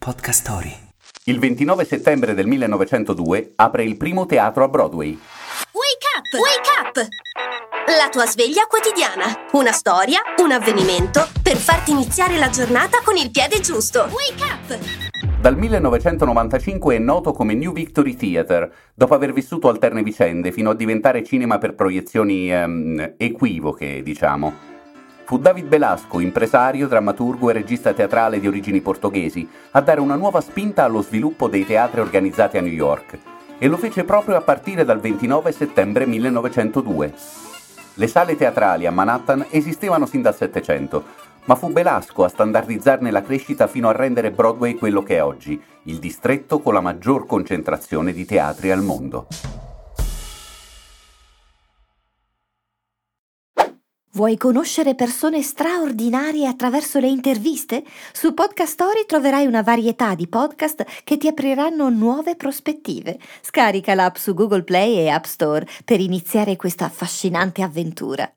Podcast Story. Il 29 settembre del 1902 apre il primo teatro a Broadway. Wake up! Wake up! La tua sveglia quotidiana. Una storia, un avvenimento per farti iniziare la giornata con il piede giusto. Wake up! Dal 1995 è noto come New Victory Theatre, dopo aver vissuto alterne vicende fino a diventare cinema per proiezioni ehm, equivoche, diciamo. Fu David Belasco, impresario, drammaturgo e regista teatrale di origini portoghesi, a dare una nuova spinta allo sviluppo dei teatri organizzati a New York e lo fece proprio a partire dal 29 settembre 1902. Le sale teatrali a Manhattan esistevano sin dal Settecento, ma fu Belasco a standardizzarne la crescita fino a rendere Broadway quello che è oggi, il distretto con la maggior concentrazione di teatri al mondo. Vuoi conoscere persone straordinarie attraverso le interviste? Su Podcast Story troverai una varietà di podcast che ti apriranno nuove prospettive. Scarica l'app su Google Play e App Store per iniziare questa affascinante avventura.